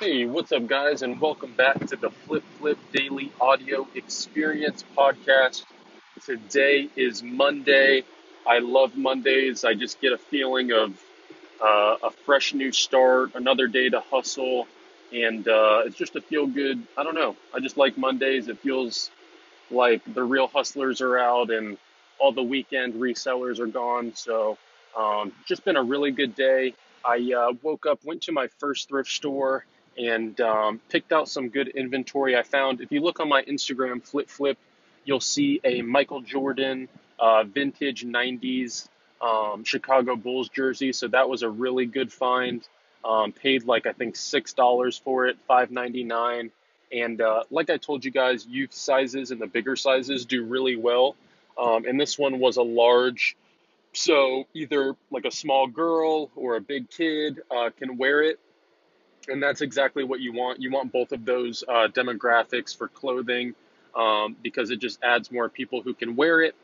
Hey, what's up, guys, and welcome back to the Flip Flip Daily Audio Experience Podcast. Today is Monday. I love Mondays. I just get a feeling of uh, a fresh new start, another day to hustle, and uh, it's just a feel good. I don't know. I just like Mondays. It feels like the real hustlers are out and all the weekend resellers are gone. So, um, just been a really good day. I uh, woke up, went to my first thrift store, and um, picked out some good inventory. I found, if you look on my Instagram, Flip Flip, you'll see a Michael Jordan uh, vintage 90s um, Chicago Bulls jersey. So that was a really good find. Um, paid like I think six dollars for it, five ninety nine. And uh, like I told you guys, youth sizes and the bigger sizes do really well. Um, and this one was a large, so either like a small girl or a big kid uh, can wear it and that's exactly what you want. You want both of those uh, demographics for clothing um, because it just adds more people who can wear it.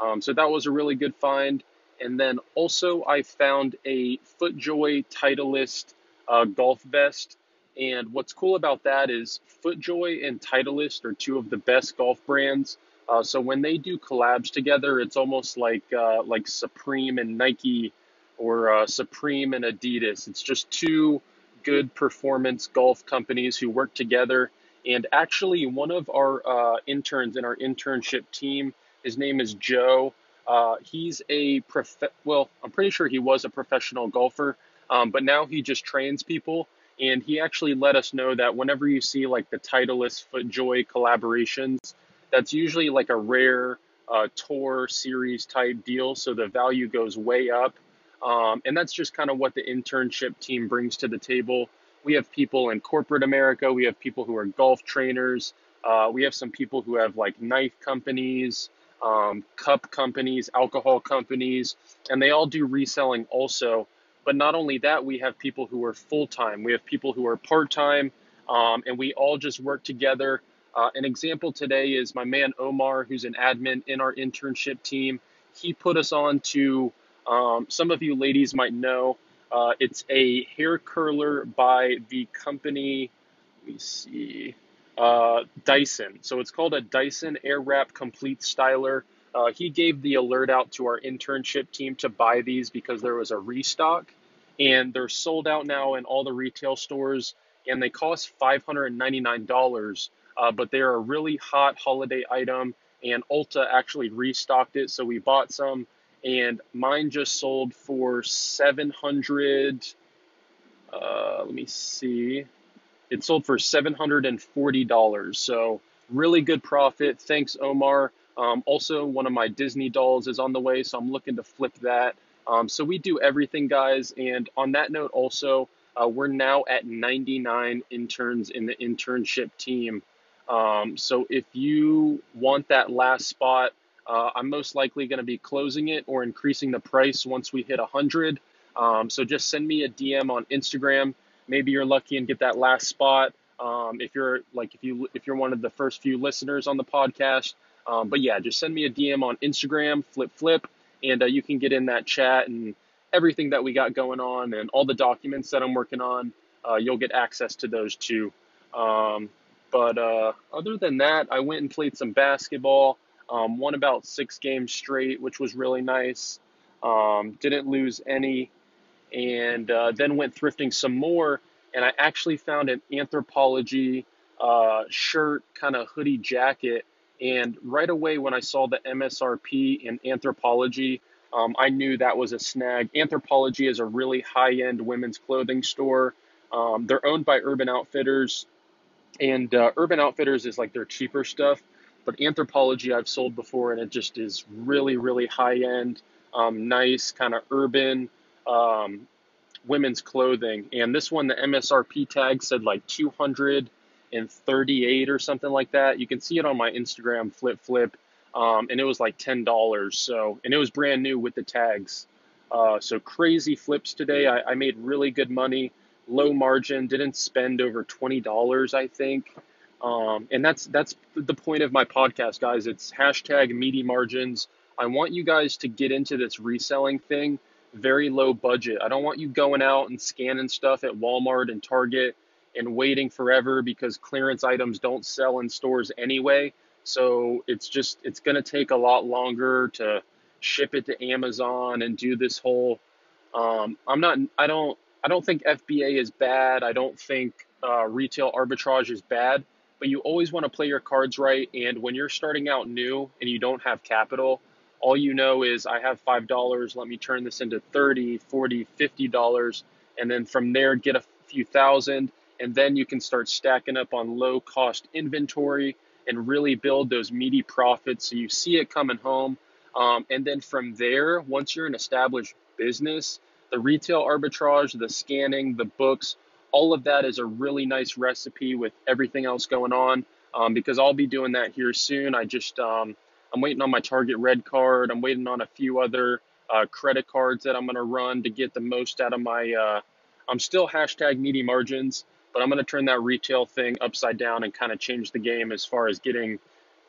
Um, so that was a really good find. And then also, I found a FootJoy Titleist uh, golf vest. And what's cool about that is FootJoy and Titleist are two of the best golf brands. Uh, so when they do collabs together, it's almost like uh, like Supreme and Nike or uh, Supreme and Adidas. It's just two good performance golf companies who work together. And actually, one of our uh, interns in our internship team, his name is Joe. Uh, he's a prof. Well, I'm pretty sure he was a professional golfer, um, but now he just trains people. And he actually let us know that whenever you see like the Titleist FootJoy collaborations, that's usually like a rare uh, tour series type deal. So the value goes way up. Um, and that's just kind of what the internship team brings to the table. We have people in corporate America, we have people who are golf trainers, uh, we have some people who have like knife companies, um, cup companies, alcohol companies, and they all do reselling also. But not only that, we have people who are full time, we have people who are part time, um, and we all just work together. Uh, an example today is my man Omar, who's an admin in our internship team. He put us on to um, some of you ladies might know uh, it's a hair curler by the company, let me see, uh, Dyson. So it's called a Dyson Airwrap Complete Styler. Uh, he gave the alert out to our internship team to buy these because there was a restock and they're sold out now in all the retail stores and they cost $599 uh, but they're a really hot holiday item and ulta actually restocked it so we bought some and mine just sold for 700 uh, let me see. It sold for $740 so really good profit. Thanks omar. Um, also one of my disney dolls is on the way so i'm looking to flip that. Um, so we do everything guys and on that note also uh, we're now at 99 interns in the internship team. Um, so if you want that last spot uh, I'm most likely going to be closing it or increasing the price once we hit 100. Um, so just send me a DM on Instagram. Maybe you're lucky and get that last spot. Um, if you're like if you if you're one of the first few listeners on the podcast. Um, but yeah, just send me a DM on Instagram, flip flip, and uh, you can get in that chat and everything that we got going on and all the documents that I'm working on. Uh, you'll get access to those too. Um, but uh, other than that, I went and played some basketball. Um, won about six games straight, which was really nice. Um, didn't lose any, and uh, then went thrifting some more. And I actually found an Anthropologie uh, shirt, kind of hoodie jacket. And right away, when I saw the MSRP in Anthropologie, um, I knew that was a snag. Anthropologie is a really high end women's clothing store. Um, they're owned by Urban Outfitters, and uh, Urban Outfitters is like their cheaper stuff but Anthropologie I've sold before, and it just is really, really high end, um, nice, kind of urban um, women's clothing. And this one, the MSRP tag said like 238 or something like that. You can see it on my Instagram, Flip Flip, um, and it was like $10. So, and it was brand new with the tags. Uh, so crazy flips today. I, I made really good money, low margin, didn't spend over $20, I think. Um, and that's that's the point of my podcast, guys. It's hashtag meaty margins. I want you guys to get into this reselling thing, very low budget. I don't want you going out and scanning stuff at Walmart and Target and waiting forever because clearance items don't sell in stores anyway. So it's just it's going to take a lot longer to ship it to Amazon and do this whole. Um, I'm not. I don't. I don't think FBA is bad. I don't think uh, retail arbitrage is bad. But you always want to play your cards right. And when you're starting out new and you don't have capital, all you know is I have $5. Let me turn this into 30, 40, 50 dollars and then from there get a few thousand and then you can start stacking up on low cost inventory and really build those meaty profits so you see it coming home um, and then from there once you're an established business the retail arbitrage the scanning the books all of that is a really nice recipe with everything else going on um, because i'll be doing that here soon i just um, i'm waiting on my target red card i'm waiting on a few other uh, credit cards that I'm going to run to get the most out of my. Uh, I'm still hashtag meaty margins, but I'm going to turn that retail thing upside down and kind of change the game as far as getting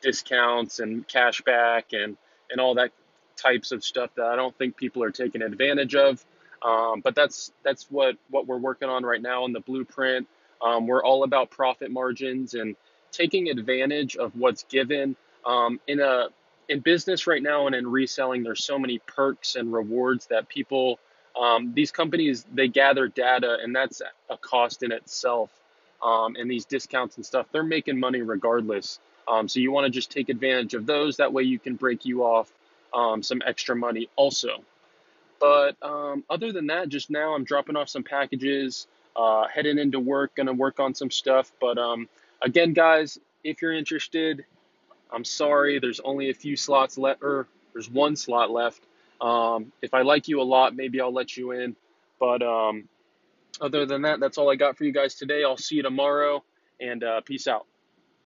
discounts and cash back and and all that types of stuff that I don't think people are taking advantage of. Um, but that's that's what what we're working on right now in the blueprint. Um, we're all about profit margins and taking advantage of what's given um, in a in business right now and in reselling, there's so many perks and rewards that people, um, these companies, they gather data, and that's a cost in itself. Um, and these discounts and stuff, they're making money regardless. Um, so you want to just take advantage of those. That way you can break you off some extra money also. But um, other than that, just now I'm dropping off some packages, uh, heading into work, gonna work on some stuff. But um, again, guys, if you're interested, I'm sorry, there's only a few slots left, or there's one slot left. Um, if I like you a lot, maybe I'll let you in. But um, other than that, that's all I got for you guys today. I'll see you tomorrow, and uh, peace out.